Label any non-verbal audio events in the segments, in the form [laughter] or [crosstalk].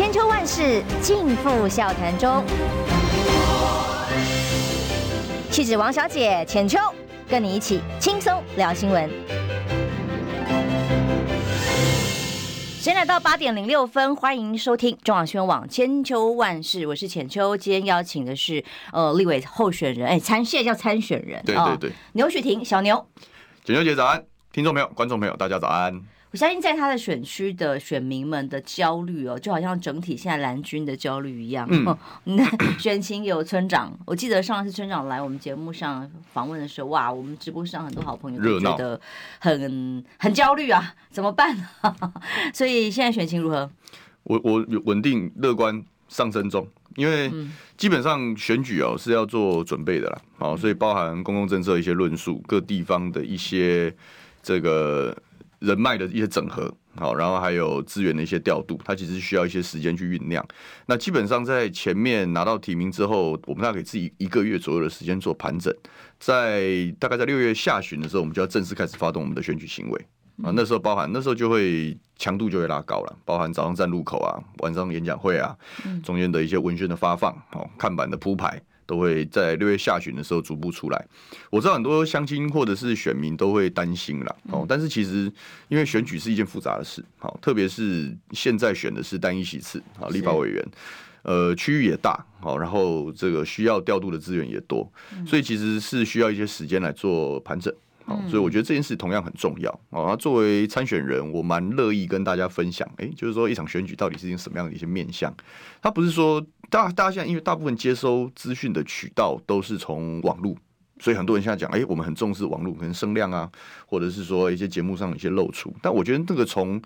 千秋万世尽付笑谈中。气质王小姐浅秋，跟你一起轻松聊新闻。现在来到八点零六分，欢迎收听中广新闻网千秋万世，我是浅秋。今天邀请的是呃立委候选人，哎参现在叫参选人，对对对，牛雪婷小牛。浅秋姐早安，听众朋友、观众朋友，大家早安。我相信在他的选区的选民们的焦虑哦，就好像整体现在蓝军的焦虑一样。嗯，[laughs] 那选情有村长，我记得上次村长来我们节目上访问的时候，哇，我们直播上很多好朋友都觉得很很焦虑啊，怎么办？[laughs] 所以现在选情如何？我我稳定乐观上升中，因为基本上选举哦是要做准备的啦，好，所以包含公共政策一些论述，各地方的一些这个。人脉的一些整合，好，然后还有资源的一些调度，它其实需要一些时间去酝酿。那基本上在前面拿到提名之后，我们大概给自己一个月左右的时间做盘整，在大概在六月下旬的时候，我们就要正式开始发动我们的选举行为啊。那时候包含那时候就会强度就会拉高了，包含早上站路口啊，晚上演讲会啊，中间的一些文宣的发放，好，看板的铺排。都会在六月下旬的时候逐步出来。我知道很多乡亲或者是选民都会担心啦，哦，但是其实因为选举是一件复杂的事，好，特别是现在选的是单一席次啊，立法委员，呃，区域也大，好，然后这个需要调度的资源也多，所以其实是需要一些时间来做盘整。好所以我觉得这件事同样很重要啊。那作为参选人，我蛮乐意跟大家分享，哎，就是说一场选举到底是一件什么样的一些面向。他不是说大大家现在因为大部分接收资讯的渠道都是从网络，所以很多人现在讲，哎，我们很重视网络，可能声量啊，或者是说一些节目上的一些露出。但我觉得这个从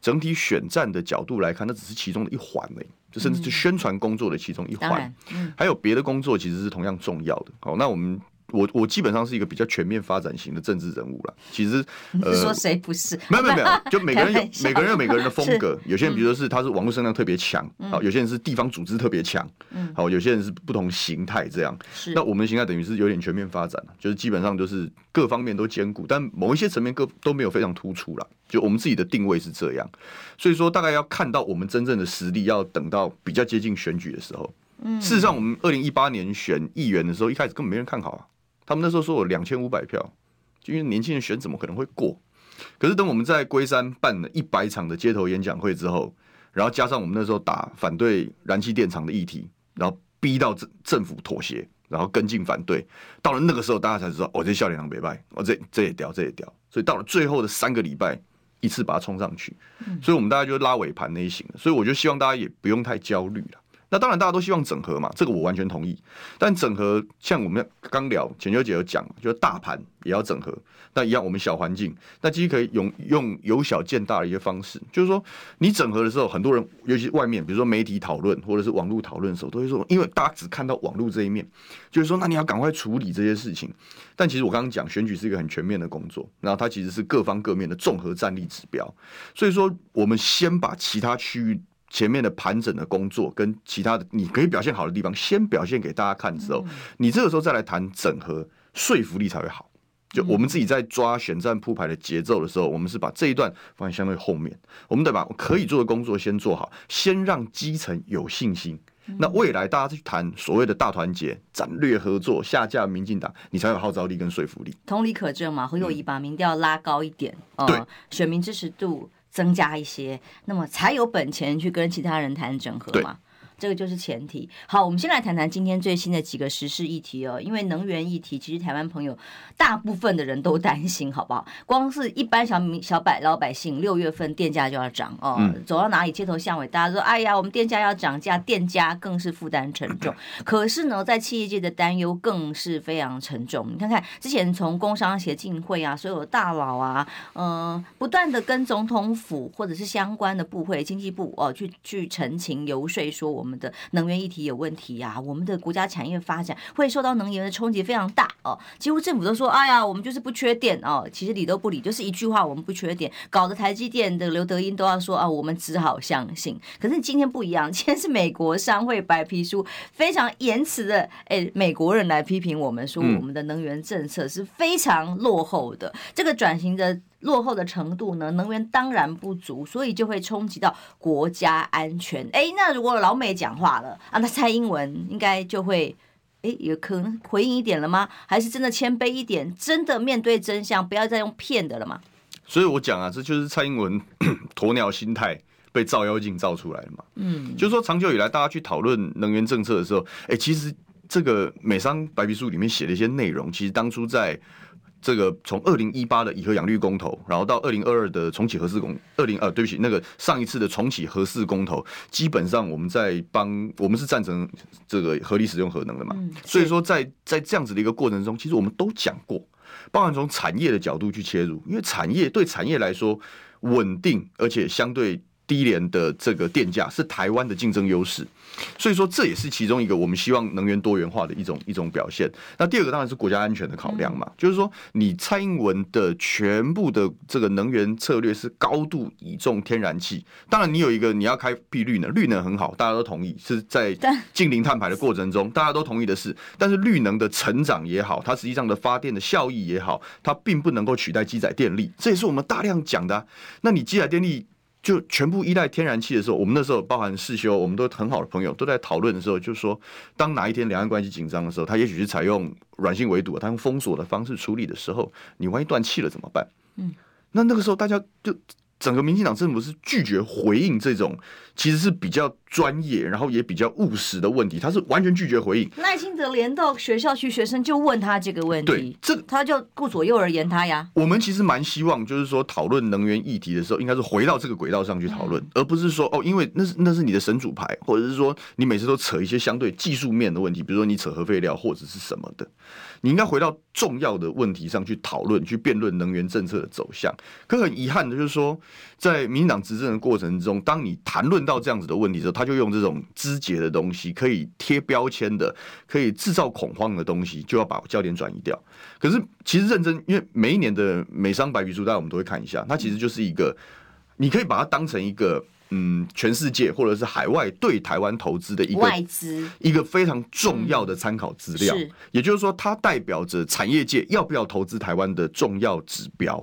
整体选战的角度来看，那只是其中的一环而已，就甚至是宣传工作的其中一环。还有别的工作其实是同样重要的。好，那我们。我我基本上是一个比较全面发展型的政治人物了。其实，呃，说谁不是？没有没有没有，就每个人有 [laughs] 每个人有每个人的风格。有些人比如说是他是网络声量特别强，好，有些人是地方组织特别强，好，有些人是不同形态这样。那我们的形态等于是有点全面发展，就是基本上就是各方面都兼顾，但某一些层面各都没有非常突出了。就我们自己的定位是这样，所以说大概要看到我们真正的实力，要等到比较接近选举的时候。事实上，我们二零一八年选议员的时候，一开始根本没人看好啊。他们那时候说我两千五百票，就因为年轻人选怎么可能会过？可是等我们在龟山办了一百场的街头演讲会之后，然后加上我们那时候打反对燃气电厂的议题，然后逼到政政府妥协，然后跟进反对，到了那个时候，大家才知道，我、哦、这笑脸狼别拜，我、哦、这这也屌，这也屌。所以到了最后的三个礼拜，一次把它冲上去，所以我们大家就拉尾盘那一型。所以我就希望大家也不用太焦虑了。那当然，大家都希望整合嘛，这个我完全同意。但整合像我们刚聊，浅秋姐有讲，就是大盘也要整合。那一样，我们小环境，那其实可以用用由小见大的一些方式，就是说你整合的时候，很多人，尤其外面，比如说媒体讨论或者是网络讨论的时候，都会说，因为大家只看到网络这一面，就是说，那你要赶快处理这些事情。但其实我刚刚讲，选举是一个很全面的工作，然后它其实是各方各面的综合战力指标。所以说，我们先把其他区域。前面的盘整的工作跟其他的你可以表现好的地方，先表现给大家看之后，你这个时候再来谈整合，说服力才会好。就我们自己在抓选战铺排的节奏的时候，我们是把这一段放在相对后面，我们得把可以做的工作先做好，先让基层有信心。那未来大家去谈所谓的大团结、战略合作、下架民进党，你才有号召力跟说服力。同理可证嘛，侯友宜把民调拉高一点，呃、对，选民支持度。增加一些，那么才有本钱去跟其他人谈整合嘛。这个就是前提。好，我们先来谈谈今天最新的几个时事议题哦。因为能源议题，其实台湾朋友大部分的人都担心，好不好？光是一般小民、小百老百姓，六月份电价就要涨哦。嗯、走到哪里街头巷尾，大家说：“哎呀，我们电价要涨价，电价更是负担沉重。[clears throat] ”可是呢，在企业界的担忧更是非常沉重。你看看之前从工商协进会啊，所有的大佬啊，嗯、呃，不断的跟总统府或者是相关的部会、经济部哦，去去陈情游说，说我们。我们的能源议题有问题呀、我们的国家产业发展会受到能源的冲击非常大哦。几乎政府都说，哎呀，我们就是不缺电哦。其实理都不理，就是一句话，我们不缺电，搞得台积电的刘德英都要说啊，我们只好相信。可是今天不一样，今天是美国商会白皮书，非常严词的，哎，美国人来批评我们说，我们的能源政策是非常落后的。这个转型的。落后的程度呢，能源当然不足，所以就会冲击到国家安全。哎，那如果老美讲话了啊，那蔡英文应该就会哎，有可能回应一点了吗？还是真的谦卑一点，真的面对真相，不要再用骗的了吗？所以我讲啊，这就是蔡英文 [coughs] 鸵鸟心态被照妖镜照出来的嘛。嗯，就是说长久以来大家去讨论能源政策的时候，哎，其实这个美商白皮书里面写的一些内容，其实当初在这个从二零一八的以核养绿公投，然后到二零二二的重启核四公，二零呃对不起，那个上一次的重启核四公投，基本上我们在帮我们是赞成这个合理使用核能的嘛。所以说在在这样子的一个过程中，其实我们都讲过。包含从产业的角度去切入，因为产业对产业来说稳定，而且相对。低廉的这个电价是台湾的竞争优势，所以说这也是其中一个我们希望能源多元化的一种一种表现。那第二个当然是国家安全的考量嘛，就是说你蔡英文的全部的这个能源策略是高度倚重天然气，当然你有一个你要开辟绿能，绿能很好，大家都同意是在近零碳排的过程中大家都同意的是，但是绿能的成长也好，它实际上的发电的效益也好，它并不能够取代机载电力，这也是我们大量讲的啊。那你机载电力。就全部依赖天然气的时候，我们那时候包含世修，我们都很好的朋友都在讨论的时候，就是说，当哪一天两岸关系紧张的时候，他也许是采用软性围堵，他用封锁的方式处理的时候，你万一断气了怎么办？嗯，那那个时候大家就。整个民进党政府是拒绝回应这种其实是比较专业，然后也比较务实的问题，他是完全拒绝回应。赖清德连到学校去，学生就问他这个问题，对，这他就顾左右而言他呀。我们其实蛮希望，就是说讨论能源议题的时候，应该是回到这个轨道上去讨论，嗯、而不是说哦，因为那是那是你的神主牌，或者是说你每次都扯一些相对技术面的问题，比如说你扯核废料或者是什么的。你应该回到重要的问题上去讨论、去辩论能源政策的走向。可很遗憾的就是说，在民进党执政的过程中，当你谈论到这样子的问题的时候，他就用这种肢节的东西，可以贴标签的、可以制造恐慌的东西，就要把焦点转移掉。可是其实认真，因为每一年的美商白皮书，大家我们都会看一下，它其实就是一个，你可以把它当成一个。嗯，全世界或者是海外对台湾投资的一个外资，一个非常重要的参考资料，也就是说，它代表着产业界要不要投资台湾的重要指标。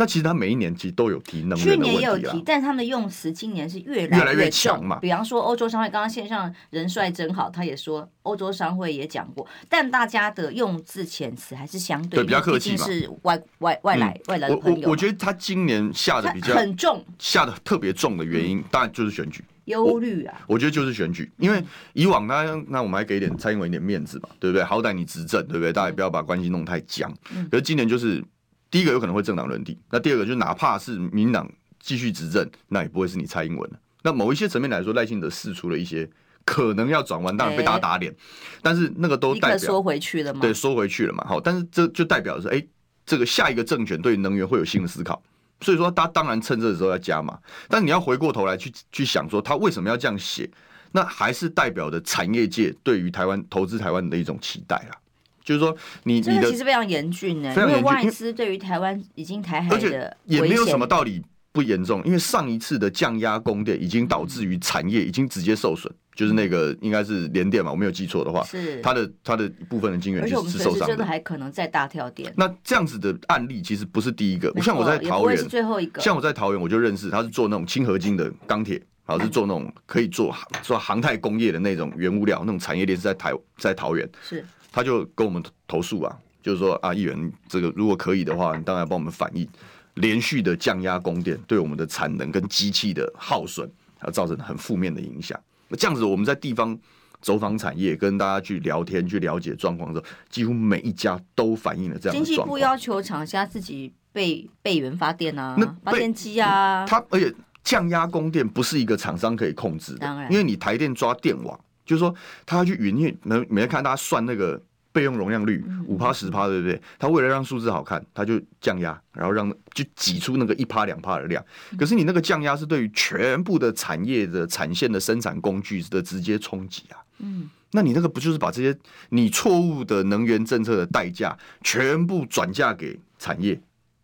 那其实他每一年其实都有提能源的问题，去年也有提，但他们的用词今年是越来越，越来越强嘛。比方说欧洲商会，刚刚线上人帅真好，他也说欧洲商会也讲过，但大家的用字遣词还是相对，对比较客气嘛。是外外外来、嗯、外来的朋友我我，我觉得他今年下的比较很重，下的特别重的原因，当然就是选举忧虑啊我。我觉得就是选举，因为以往那那我们还给一点蔡英文一点面子嘛，对不对？好歹你执政，对不对？大家也不要把关系弄太僵。嗯、可是今年就是。第一个有可能会政党轮替，那第二个就是哪怕是民进党继续执政，那也不会是你蔡英文了。那某一些层面来说，赖清德试出了一些可能要转弯，当然被大家打脸，欸、但是那个都代表缩回去了嘛？对，缩回去了嘛。好，但是这就代表是，哎、欸，这个下一个政权对能源会有新的思考，所以说他当然趁这个时候要加码。但你要回过头来去去想说，他为什么要这样写？那还是代表着产业界对于台湾投资台湾的一种期待啦。就是说你，你的其实非常严峻呢，因为外资对于台湾已经台海的，而且也没有什么道理不严重，因为上一次的降压供电已经导致于产业已经直接受损，就是那个应该是联电嘛，我没有记错的话，是。它的它的部分的晶圆是受伤的，真的还可能再大跳电。那这样子的案例其实不是第一个，像我在桃园，最后一个，像我在桃园我就认识，他是做那种轻合金的钢铁，好是做那种可以做做航太工业的那种原物料，那种产业链是在台在桃园。是。他就跟我们投诉啊，就是说啊，议员这个如果可以的话，你当然帮我们反映连续的降压供电对我们的产能跟机器的耗损，啊，造成很负面的影响。那这样子，我们在地方走访产业，跟大家去聊天、去了解状况的时候，几乎每一家都反映了这样的。经济部要求厂家自己备备源发电啊，那发电机啊。它而且降压供电不是一个厂商可以控制的，因为你台电抓电网。就是说，他要去云，因为每每天看大家算那个备用容量率五趴十趴，对不对？他为了让数字好看，他就降压，然后让就挤出那个一趴两趴的量。可是你那个降压是对于全部的产业的产线的生产工具的直接冲击啊！嗯，那你那个不就是把这些你错误的能源政策的代价全部转嫁给产业？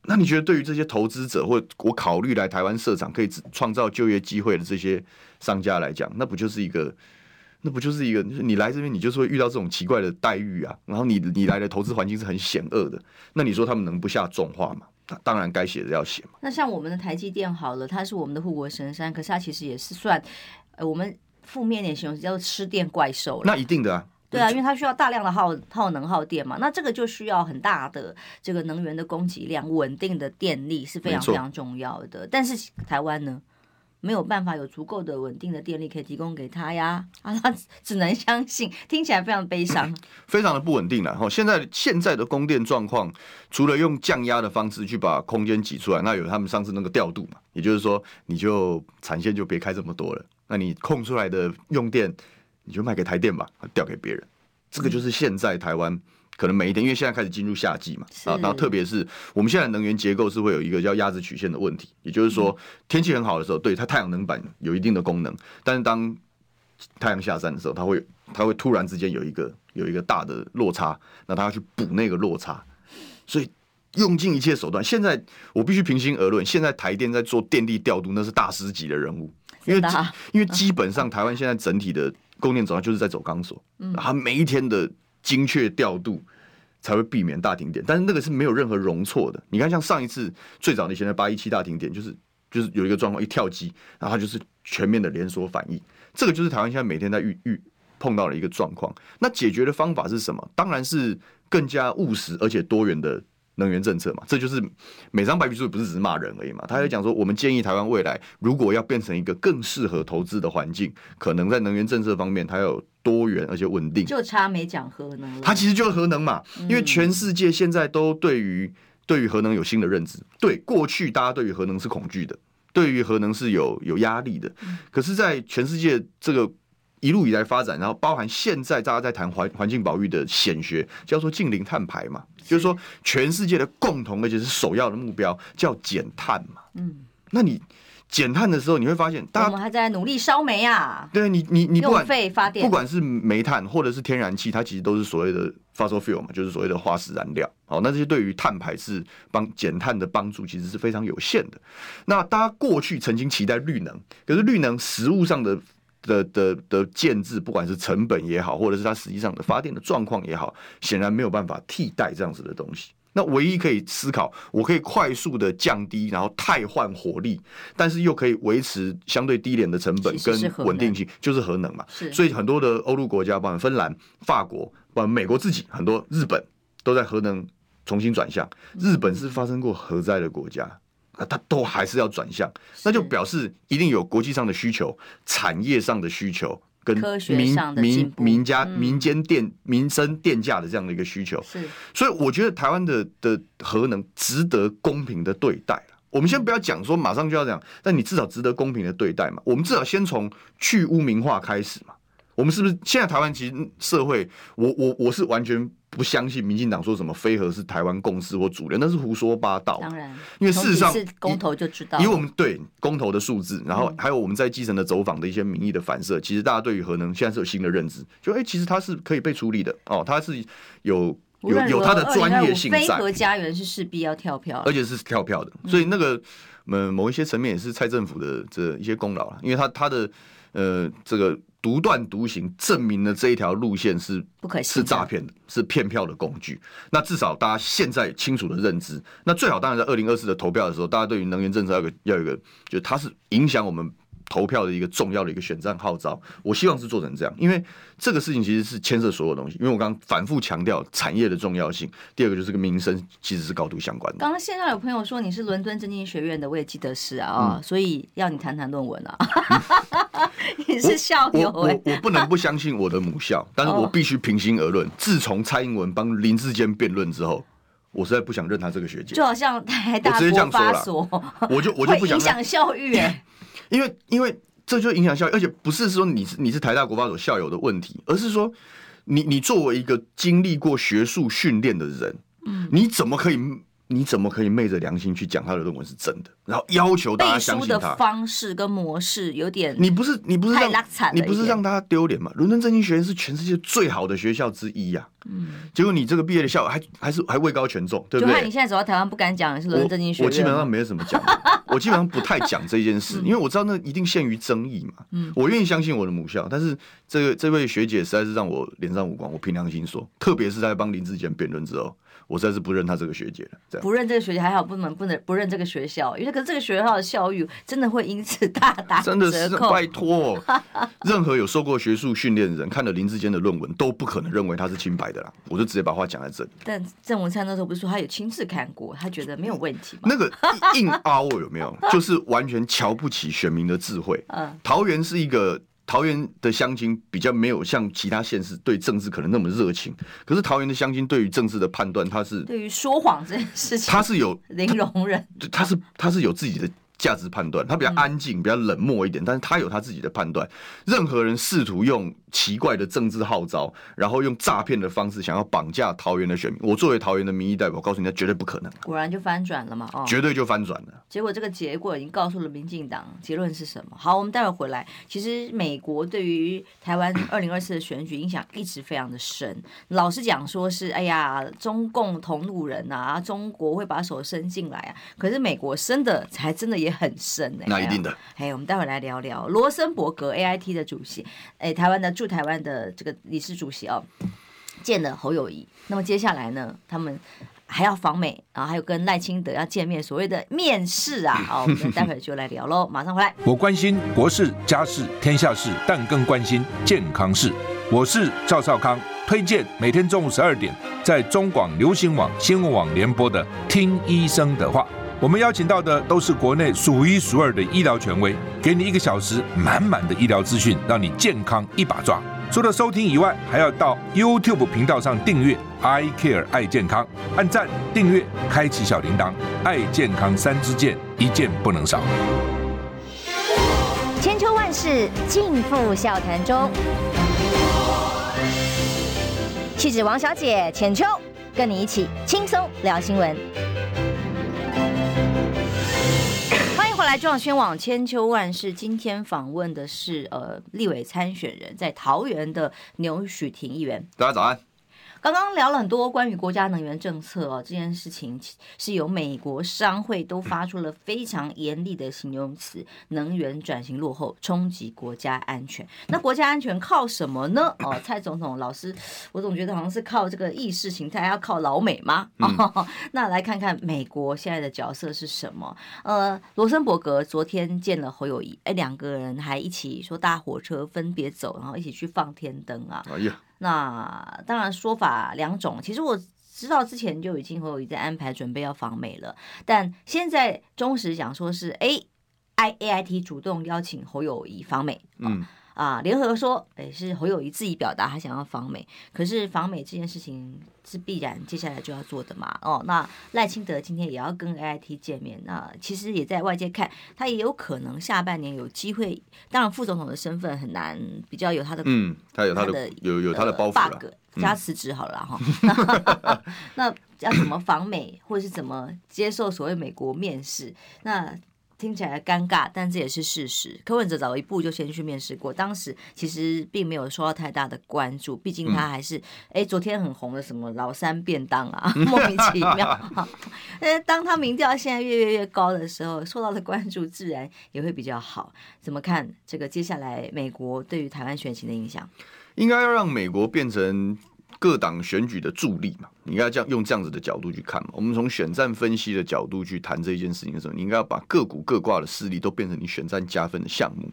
那你觉得对于这些投资者或我考虑来台湾设厂可以创造就业机会的这些商家来讲，那不就是一个？那不就是一个你来这边，你就是会遇到这种奇怪的待遇啊。然后你你来的投资环境是很险恶的，那你说他们能不下重话吗？当然该写的要写嘛。那像我们的台积电好了，它是我们的护国神山，可是它其实也是算，呃，我们负面点形容叫做吃电怪兽了。那一定的啊。对啊，因为它需要大量的耗耗能耗电嘛，那这个就需要很大的这个能源的供给量，稳定的电力是非常非常重要的。但是台湾呢，没有办法有足够的稳定的电力可以提供给他呀，[laughs] 啊，他只能相信，听起来非常悲伤，[laughs] 非常的不稳定了哈。现在现在的供电状况，除了用降压的方式去把空间挤出来，那有他们上次那个调度嘛，也就是说，你就产线就别开这么多了，那你空出来的用电。你就卖给台电吧，调给别人。这个就是现在台湾可能每一天，因为现在开始进入夏季嘛，啊，然后特别是我们现在能源结构是会有一个叫压制曲线的问题，也就是说天气很好的时候，对它太阳能板有一定的功能，但是当太阳下山的时候，它会它会突然之间有一个有一个大的落差，那它要去补那个落差，所以用尽一切手段。现在我必须平心而论，现在台电在做电力调度，那是大师级的人物，因为因为基本上台湾现在整体的。供电总量就是在走钢索，嗯它每一天的精确调度才会避免大停点，但是那个是没有任何容错的。你看，像上一次最早那些在八一七大停点，就是就是有一个状况一跳机，然后它就是全面的连锁反应。这个就是台湾现在每天在遇遇碰到的一个状况。那解决的方法是什么？当然是更加务实而且多元的。能源政策嘛，这就是每张白皮书不是只是骂人而已嘛。他还讲说，我们建议台湾未来如果要变成一个更适合投资的环境，可能在能源政策方面，它要有多元而且稳定。就差没讲核能了。它其实就是核能嘛，因为全世界现在都对于对于核能有新的认知。对，过去大家对于核能是恐惧的，对于核能是有有压力的。可是，在全世界这个。一路以来发展，然后包含现在大家在谈环环境保育的显学，叫做近零碳排嘛，就是说全世界的共同而且是首要的目标叫减碳嘛。嗯，那你减碳的时候，你会发现，大家我们还在努力烧煤啊。对，你你你不管用发电，不管是煤炭或者是天然气，它其实都是所谓的 fossil fuel 嘛，就是所谓的化石燃料。好，那这些对于碳排是帮减碳的帮助，其实是非常有限的。那大家过去曾经期待绿能，可是绿能实物上的。的的的建制，不管是成本也好，或者是它实际上的发电的状况也好，显然没有办法替代这样子的东西。那唯一可以思考，我可以快速的降低，然后汰换火力，但是又可以维持相对低廉的成本跟稳定性，就是核能嘛。所以很多的欧陆国家，包括芬兰、法国，包括美国自己，很多日本都在核能重新转向。日本是发生过核灾的国家。啊，它都还是要转向，那就表示一定有国际上的需求、产业上的需求跟民民民家民间电民生电价的这样的一个需求。是，所以我觉得台湾的的核能值得公平的对待。我们先不要讲说马上就要讲，但你至少值得公平的对待嘛。我们至少先从去污名化开始嘛。我们是不是现在台湾其实社会，我我我是完全。不相信民进党说什么非核是台湾共识或主流，那是胡说八道。当然，因为事实上，公投就知道，以我们对公投的数字，然后还有我们在基层的走访的一些民意的反射，其实大家对于核能现在是有新的认知，就哎、欸，其实它是可以被处理的哦，它是有有有它的专业性在。非核家园是势必要跳票，而且是跳票的，所以那个呃某一些层面也是蔡政府的这一些功劳了，因为他他的呃这个。独断独行，证明了这一条路线是不可信，是诈骗的，是骗票的工具。那至少大家现在清楚的认知，那最好当然在二零二四的投票的时候，大家对于能源政策要有个要有一个，就它是影响我们。投票的一个重要的一个选战号召，我希望是做成这样，因为这个事情其实是牵涉所有东西。因为我刚刚反复强调产业的重要性，第二个就是跟民生其实是高度相关的。刚刚线上有朋友说你是伦敦政经学院的，我也记得是啊，嗯、所以要你谈谈论文啊。你是校友、欸我我，我不能不相信我的母校，但是我必须平心而论，自从蔡英文帮林志坚辩论之后，我实在不想认他这个学姐。就好像台大国发所，我就我就不想影响校誉哎。[laughs] 因为，因为这就影响校，而且不是说你是你是台大国发所校友的问题，而是说你你作为一个经历过学术训练的人，嗯，你怎么可以？你怎么可以昧着良心去讲他的论文是真的？然后要求大家相信他？的方式跟模式有点，你不是你不是让你不是让大家丢脸吗？伦敦政经学院是全世界最好的学校之一呀、啊。嗯，结果你这个毕业的校友还还是还位高权重，对不对？就怕你现在走到台湾不敢讲是伦敦政经学院。我基本上没有什么讲，我基本上不太讲这件事，因为我知道那一定限于争议嘛。嗯，我愿意相信我的母校，但是这个这位学姐实在是让我脸上无光。我凭良心说，特别是在帮林志坚辩论之后。我实在是不认他这个学姐了。这样不认这个学姐还好，不能不能不认这个学校，因为可是这个学校的校誉真的会因此大打。真的是拜托，任何有受过学术训练的人看了林志坚的论文，都不可能认为他是清白的啦。我就直接把话讲在这里。但郑文灿那时候不是说他有亲自看过，他觉得没有问题吗？那个硬 [laughs] 凹有没有？就是完全瞧不起选民的智慧。嗯，桃园是一个。桃园的乡亲比较没有像其他县市对政治可能那么热情，可是桃园的乡亲对于政治的判断，他是对于说谎这件事情，他是有零容忍，他是他是有自己的。价值判断，他比较安静，比较冷漠一点，但是他有他自己的判断。任何人试图用奇怪的政治号召，然后用诈骗的方式想要绑架桃园的选民，我作为桃园的民意代表，我告诉你，那绝对不可能。果然就翻转了嘛，哦，绝对就翻转了。结果这个结果已经告诉了民进党，结论是什么？好，我们待会回来。其实美国对于台湾 [coughs] 二零二四的选举影响一直非常的深。老实讲，说是哎呀，中共同路人啊，中国会把手伸进来啊。可是美国伸的才真的也很深呢、欸。那一定的。哎，我们待会来聊聊罗森伯格 AIT 的主席，哎，台湾的驻台湾的这个理事主席哦，见了侯友谊。那么接下来呢，他们还要访美，然后还有跟赖清德要见面，所谓的面试啊。好，[laughs] 我们待会就来聊喽，马上回来。我关心国事、家事、天下事，但更关心健康事。我是赵少康，推荐每天中午十二点在中广流行网新闻网联播的《听医生的话》。我们邀请到的都是国内数一数二的医疗权威，给你一个小时满满的医疗资讯，让你健康一把抓。除了收听以外，还要到 YouTube 频道上订阅 “I Care 爱健康”，按赞、订阅、开启小铃铛，爱健康三支箭，一件不能少。千秋万世尽付笑谈中，气质王小姐浅秋，跟你一起轻松聊新闻。来中广宣网千秋万世，今天访问的是呃立委参选人，在桃园的牛许庭议员。大家早安。刚刚聊了很多关于国家能源政策哦，这件事情是由美国商会都发出了非常严厉的形容词：能源转型落后，冲击国家安全。那国家安全靠什么呢？[laughs] 哦，蔡总统老师，我总觉得好像是靠这个意识形态，要靠老美吗？哦，[laughs] 那来看看美国现在的角色是什么？呃，罗森伯格昨天见了侯友谊，哎，两个人还一起说搭火车分别走，然后一起去放天灯啊。哎呀。那当然说法两种，其实我知道之前就已经侯友谊在安排准备要访美了，但现在忠实讲说是 A I A I T 主动邀请侯友谊访美，嗯。联合说，哎，是侯友谊自己表达他想要访美，可是访美这件事情是必然接下来就要做的嘛。哦，那赖清德今天也要跟 AIT 见面，那其实也在外界看，他也有可能下半年有机会。当然，副总统的身份很难，比较有他的，嗯，他有他的，有有他的包袱了。bug 加辞职好了哈。[laughs] 那要怎么访美，或者是怎么接受所谓美国面试？那听起来尴尬，但这也是事实。柯文哲早一步就先去面试过，当时其实并没有受到太大的关注，毕竟他还是哎、嗯，昨天很红的什么老三便当啊，[laughs] 莫名其妙。[laughs] 呃，当他民调现在越越越高的时候，受到的关注自然也会比较好。怎么看这个接下来美国对于台湾选情的影响？应该要让美国变成。各党选举的助力嘛，你应该这样用这样子的角度去看嘛。我们从选战分析的角度去谈这一件事情的时候，你应该要把各股各挂的势力都变成你选战加分的项目。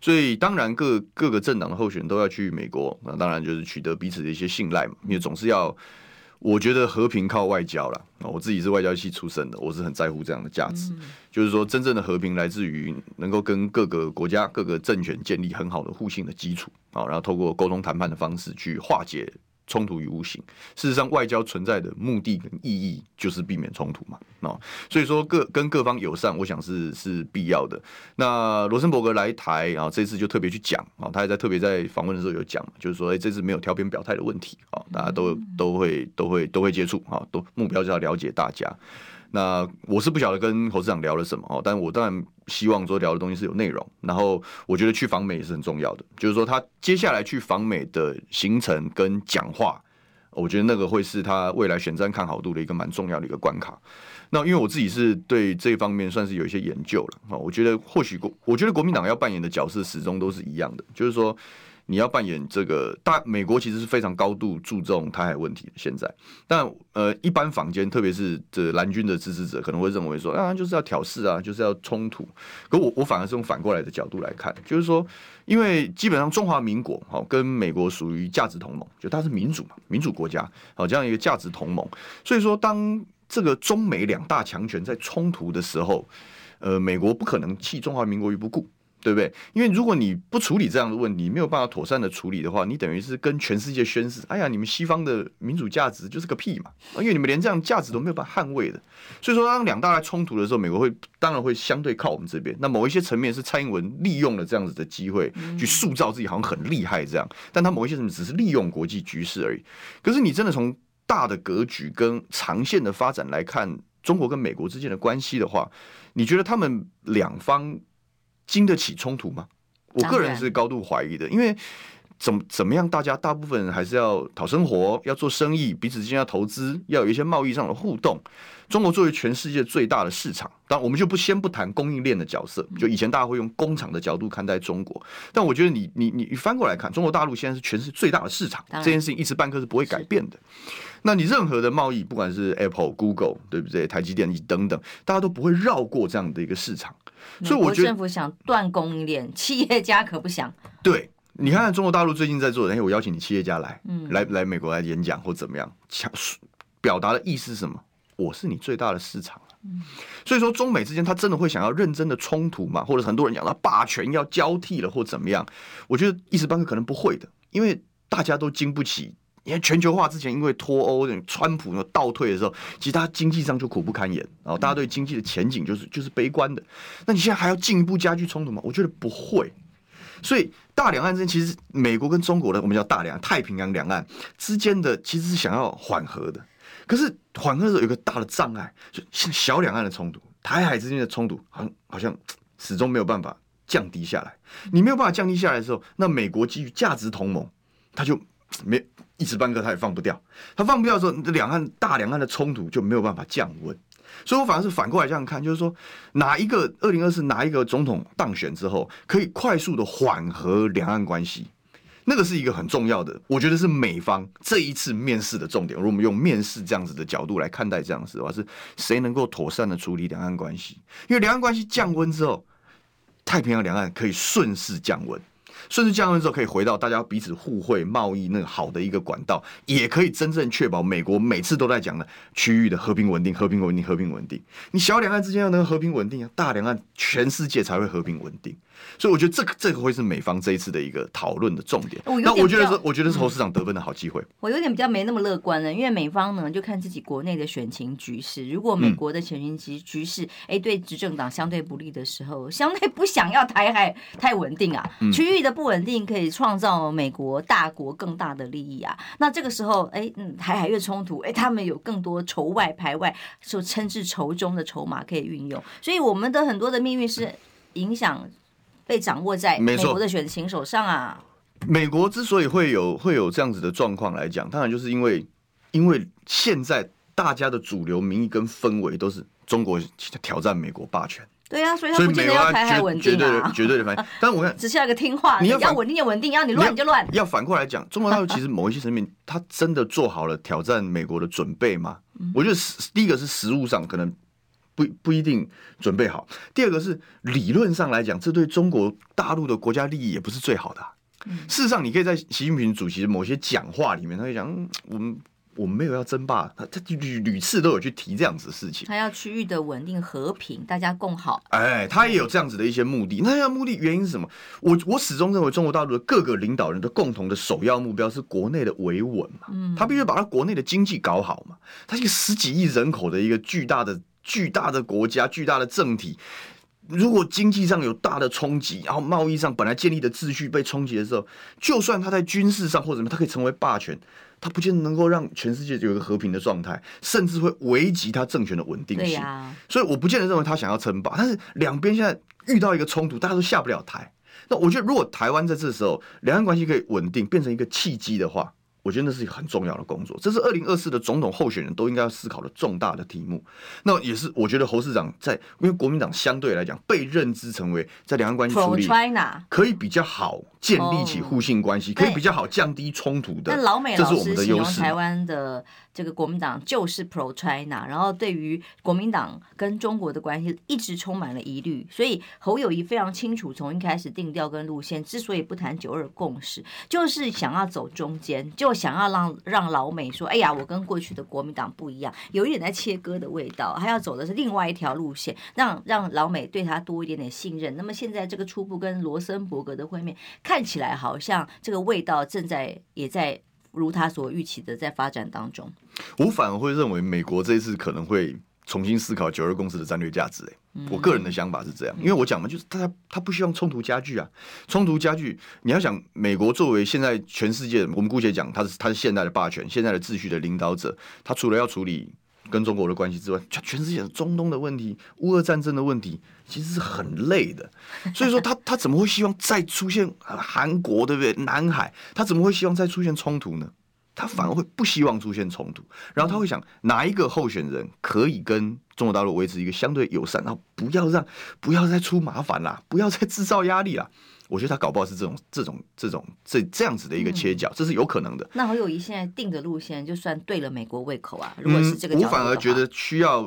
所以当然各各个政党的候选人都要去美国，那当然就是取得彼此的一些信赖嘛。因为总是要，我觉得和平靠外交啦。我自己是外交系出身的，我是很在乎这样的价值。就是说，真正的和平来自于能够跟各个国家、各个政权建立很好的互信的基础啊，然后透过沟通谈判的方式去化解。冲突与无形。事实上，外交存在的目的跟意义就是避免冲突嘛。哦，所以说各跟各方友善，我想是是必要的。那罗森伯格来台啊，这次就特别去讲啊，他也在特别在访问的时候有讲，就是说，哎，这次没有挑边表态的问题啊，大家都都会都会都会接触啊，都目标就要了解大家。那我是不晓得跟侯市长聊了什么哦，但我当然希望说聊的东西是有内容。然后我觉得去访美也是很重要的，就是说他接下来去访美的行程跟讲话，我觉得那个会是他未来选战看好度的一个蛮重要的一个关卡。那因为我自己是对这方面算是有一些研究了啊，我觉得或许国，我觉得国民党要扮演的角色始终都是一样的，就是说。你要扮演这个大美国其实是非常高度注重台海问题的。现在，但呃，一般坊间，特别是这蓝军的支持者，可能会认为说啊，就是要挑事啊，就是要冲突。可我我反而是用反过来的角度来看，就是说，因为基本上中华民国好跟美国属于价值同盟，就它是民主嘛，民主国家好这样一个价值同盟。所以说，当这个中美两大强权在冲突的时候，呃，美国不可能弃中华民国于不顾。对不对？因为如果你不处理这样的问题，没有办法妥善的处理的话，你等于是跟全世界宣誓：哎呀，你们西方的民主价值就是个屁嘛！因为你们连这样价值都没有办法捍卫的。所以说，当两大来冲突的时候，美国会当然会相对靠我们这边。那某一些层面是蔡英文利用了这样子的机会，去塑造自己好像很厉害这样。但他某一些什么只是利用国际局势而已。可是你真的从大的格局跟长线的发展来看，中国跟美国之间的关系的话，你觉得他们两方？经得起冲突吗？我个人是高度怀疑的，因为怎怎么样，大家大部分人还是要讨生活，要做生意，彼此之间要投资，要有一些贸易上的互动。中国作为全世界最大的市场，当然我们就不先不谈供应链的角色，就以前大家会用工厂的角度看待中国，但我觉得你你你翻过来看，中国大陆现在是全世界最大的市场，这件事情一时半刻是不会改变的。那你任何的贸易，不管是 Apple、Google，对不对？台积电等等，大家都不会绕过这样的一个市场。所以我觉得政府想断供应链，企业家可不想。对，你看看中国大陆最近在做的，哎，我邀请你企业家来，嗯，来来美国来演讲或怎么样，强表达的意思是什么？我是你最大的市场。嗯，所以说中美之间，他真的会想要认真的冲突嘛？或者很多人讲到霸权要交替了或怎么样？我觉得一时半刻可能不会的，因为大家都经不起。因为全球化之前，因为脱欧、川普呢倒退的时候，其实他经济上就苦不堪言，然后大家对经济的前景就是就是悲观的。那你现在还要进一步加剧冲突吗？我觉得不会。所以大两岸之间，其实美国跟中国的我们叫大两太平洋两岸之间的，其实是想要缓和的。可是缓和的时候有一个大的障碍，就小两岸的冲突、台海之间的冲突，好像好像始终没有办法降低下来。你没有办法降低下来的时候，那美国基于价值同盟，他就没。一时半刻他也放不掉，他放不掉的时候，两岸大两岸的冲突就没有办法降温。所以我反而是反过来这样看，就是说哪一个二零二四哪一个总统当选之后，可以快速的缓和两岸关系，那个是一个很重要的，我觉得是美方这一次面试的重点。如果我们用面试这样子的角度来看待这样子的话，是谁能够妥善的处理两岸关系？因为两岸关系降温之后，太平洋两岸可以顺势降温。顺势降温之后，可以回到大家彼此互惠贸易那个好的一个管道，也可以真正确保美国每次都在讲的区域的和平稳定、和平稳定、和平稳定。你小两岸之间要能和平稳定啊，大两岸全世界才会和平稳定。所以我觉得这个这个会是美方这一次的一个讨论的重点。那我觉得是，我觉得是侯市长得分的好机会。我有点比较没那么乐观了，因为美方呢就看自己国内的选情局势。如果美国的选情局局势哎对执政党相对不利的时候，相对不想要台海太稳定啊，区域的不稳定可以创造美国大国更大的利益啊。那这个时候哎嗯台海越冲突哎他们有更多仇外排外，就称之仇中的筹码可以运用。所以我们的很多的命运是影响。被掌握在美国的选情手上啊！美国之所以会有会有这样子的状况来讲，当然就是因为因为现在大家的主流民意跟氛围都是中国挑战美国霸权。对啊，所以他不见得要台海稳定啊，绝对的反正。[laughs] 但是我看只是要一个听话，你要稳定就稳定，要你乱你就乱。要反过来讲，中国大陆其实某一些层面，他真的做好了挑战美国的准备吗？我觉得第一个是实物上可能。不不一定准备好。第二个是理论上来讲，这对中国大陆的国家利益也不是最好的啊。事实上，你可以在习近平主席的某些讲话里面，他会讲，我们我们没有要争霸，他他屡屡次都有去提这样子的事情。他要区域的稳定和平，大家共好。哎，他也有这样子的一些目的。那要目的原因是什么？我我始终认为，中国大陆的各个领导人的共同的首要目标是国内的维稳嘛。嗯，他必须把他国内的经济搞好嘛。他一个十几亿人口的一个巨大的。巨大的国家，巨大的政体，如果经济上有大的冲击，然后贸易上本来建立的秩序被冲击的时候，就算他在军事上或者什么，他可以成为霸权，他不见得能够让全世界有一个和平的状态，甚至会危及他政权的稳定性。所以我不见得认为他想要称霸，但是两边现在遇到一个冲突，大家都下不了台。那我觉得，如果台湾在这时候两岸关系可以稳定，变成一个契机的话，我觉得那是一个很重要的工作，这是二零二四的总统候选人都应该要思考的重大的题目。那也是我觉得侯市长在，因为国民党相对来讲被认知成为在两岸关系处理可以比较好建立起互信关系，可以比较好降低冲突的。那老美老师形容台湾的这个国民党就是 pro China，然后对于国民党跟中国的关系一直充满了疑虑，所以侯友宜非常清楚从一开始定调跟路线，之所以不谈九二共识，就是想要走中间，就。想要让让老美说，哎呀，我跟过去的国民党不一样，有一点在切割的味道，他要走的是另外一条路线，让让老美对他多一点点信任。那么现在这个初步跟罗森伯格的会面，看起来好像这个味道正在也在如他所预期的在发展当中。我反而会认为，美国这一次可能会重新思考九二共识的战略价值。哎。我个人的想法是这样，因为我讲嘛，就是他他不希望冲突加剧啊，冲突加剧，你要想美国作为现在全世界，我们姑且讲他是他是现在的霸权、现在的秩序的领导者，他除了要处理跟中国的关系之外，全全世界中东的问题、乌俄战争的问题，其实是很累的。所以说他他怎么会希望再出现韩国对不对？南海他怎么会希望再出现冲突呢？他反而会不希望出现冲突，然后他会想哪一个候选人可以跟中国大陆维持一个相对友善，然后不要让不要再出麻烦啦，不要再制造压力啦。我觉得他搞不好是这种这种这种这这样子的一个切角，这是有可能的。那侯友谊现在定的路线就算对了美国胃口啊？如果是这个，我反而觉得需要，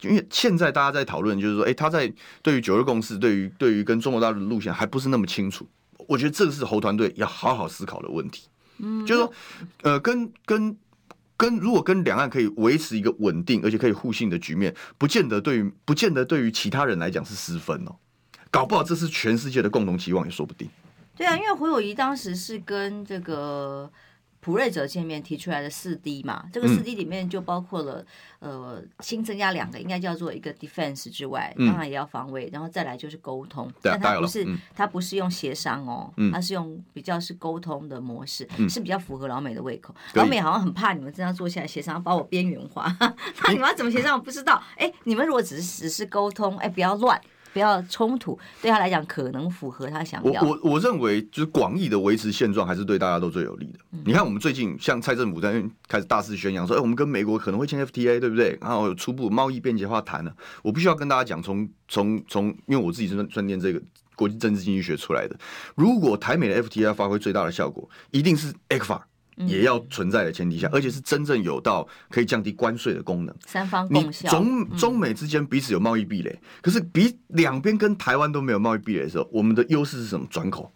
因为现在大家在讨论，就是说，哎，他在对于九二共识，对于对于跟中国大陆的路线还不是那么清楚。我觉得这个是侯团队要好好思考的问题。嗯，就是说，呃，跟跟跟，如果跟两岸可以维持一个稳定而且可以互信的局面，不见得对于不见得对于其他人来讲是失分哦，搞不好这是全世界的共同期望也说不定。对啊，因为胡友宜当时是跟这个。普瑞哲见面提出来的四 D 嘛，这个四 D 里面就包括了、嗯、呃新增加两个，应该叫做一个 defense 之外，当然也要防卫，然后再来就是沟通。嗯、但它不是它、嗯、不是用协商哦，它是用比较是沟通的模式，嗯、是比较符合老美的胃口。老美好像很怕你们这样坐下来协商，把我边缘化。[laughs] 那你们要怎么协商？我不知道。哎，你们如果只是只是沟通，哎，不要乱。不要冲突，对他来讲可能符合他想要。我我我认为，就是广义的维持现状，还是对大家都最有利的。嗯、你看，我们最近像蔡政府在开始大肆宣扬说，哎，我们跟美国可能会签 FTA，对不对？然后有初步贸易便捷化谈了。我必须要跟大家讲，从从从，因为我自己是专念这个国际政治经济学出来的。如果台美的 FTA 要发挥最大的效果，一定是 ECFA。也要存在的前提下，而且是真正有到可以降低关税的功能。三方共效。中中美之间彼此有贸易壁垒，可是比两边跟台湾都没有贸易壁垒的时候，我们的优势是什么？转口。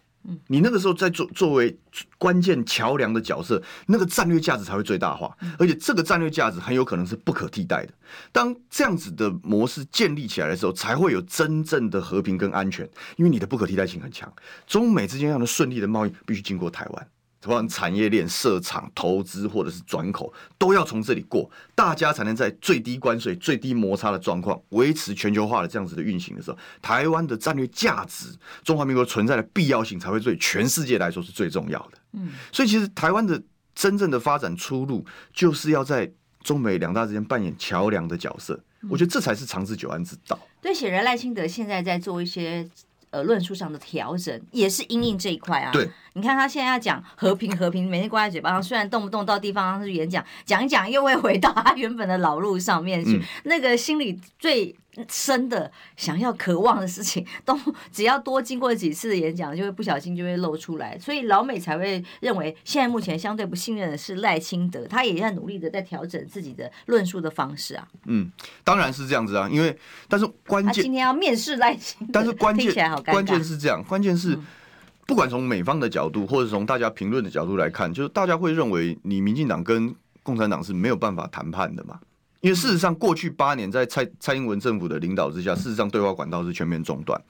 你那个时候在作作为关键桥梁的角色，那个战略价值才会最大化，而且这个战略价值很有可能是不可替代的。当这样子的模式建立起来的时候，才会有真正的和平跟安全，因为你的不可替代性很强。中美之间要能顺利的贸易，必须经过台湾。不管产业链设厂、投资或者是转口，都要从这里过，大家才能在最低关税、最低摩擦的状况，维持全球化的这样子的运行的时候，台湾的战略价值、中华民国存在的必要性，才会对全世界来说是最重要的。嗯，所以其实台湾的真正的发展出路，就是要在中美两大之间扮演桥梁的角色。我觉得这才是长治久安之道。对，显然赖清德现在在做一些。呃，论述上的调整也是因应这一块啊。对，你看他现在要讲和平，和平每天挂在嘴巴上，虽然动不动到地方上去演讲，讲一讲又会回到他原本的老路上面去，嗯、那个心里最深的想要渴望的事情，都只要多经过几次的演讲，就会不小心就会露出来，所以老美才会认为现在目前相对不信任的是赖清德，他也在努力的在调整自己的论述的方式啊。嗯，当然是这样子啊，因为但是关键他今天要面试赖清德，但是关键关键是这样，关键是不管从美方的角度，或者从大家评论的角度来看，就是大家会认为你民进党跟共产党是没有办法谈判的嘛。因为事实上，过去八年在蔡蔡英文政府的领导之下，事实上对话管道是全面中断。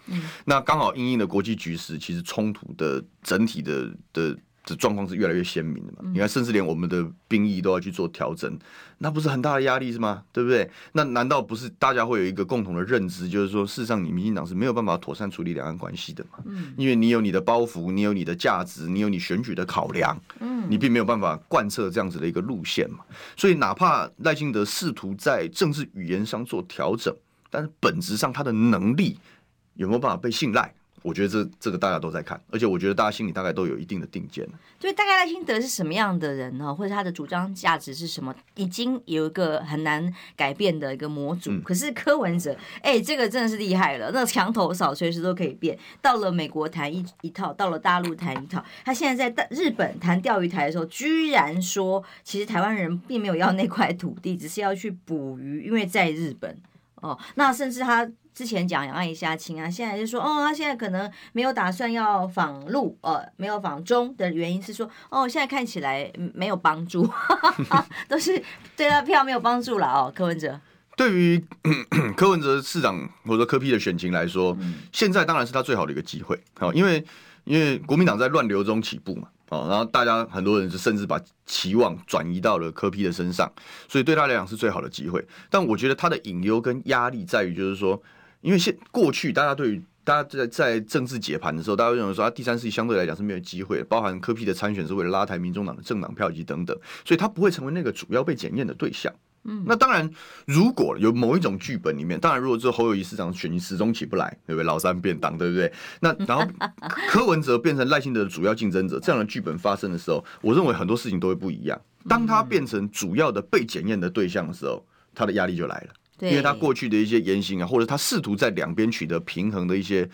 那刚好因应的国际局势，其实冲突的整体的的。这状况是越来越鲜明的嘛？你看，甚至连我们的兵役都要去做调整，那不是很大的压力是吗？对不对？那难道不是大家会有一个共同的认知，就是说，事实上你民进党是没有办法妥善处理两岸关系的嘛？嗯，因为你有你的包袱，你有你的价值，你有你选举的考量，嗯，你并没有办法贯彻这样子的一个路线嘛。所以，哪怕赖清德试图在政治语言上做调整，但是本质上他的能力有没有办法被信赖？我觉得这这个大家都在看，而且我觉得大家心里大概都有一定的定见。对，大概赖清德是什么样的人呢？或者他的主张价值是什么？已经有一个很难改变的一个模组。嗯、可是柯文哲，哎，这个真的是厉害了，那墙头草随时都可以变。到了美国谈一一套，到了大陆谈一套。他现在在日本谈钓鱼台的时候，居然说，其实台湾人并没有要那块土地，只是要去捕鱼，因为在日本。哦，那甚至他之前讲两岸一下亲啊，现在就说哦，他现在可能没有打算要访陆，呃，没有访中的原因是说，哦，现在看起来没有帮助，[laughs] [laughs] 都是对他票没有帮助了哦。柯文哲对于 [clears throat] 柯文哲市长或者说柯批的选情来说，嗯、现在当然是他最好的一个机会，好，因为因为国民党在乱流中起步嘛。哦，然后大家很多人是甚至把期望转移到了科批的身上，所以对他来讲是最好的机会。但我觉得他的隐忧跟压力在于，就是说，因为现过去大家对于大家在在政治解盘的时候，大家认为说他第三世相对来讲是没有机会，包含科批的参选是为了拉抬民众党的政党票以及等等，所以他不会成为那个主要被检验的对象。嗯，那当然，如果有某一种剧本里面，当然，如果是侯友谊市长选情始终起不来，对不对？老三变党，对不对？那 [laughs] 然后柯文哲变成赖清德的主要竞争者，这样的剧本发生的时候，我认为很多事情都会不一样。当他变成主要的被检验的对象的时候，他的压力就来了，因为他过去的一些言行啊，或者他试图在两边取得平衡的一些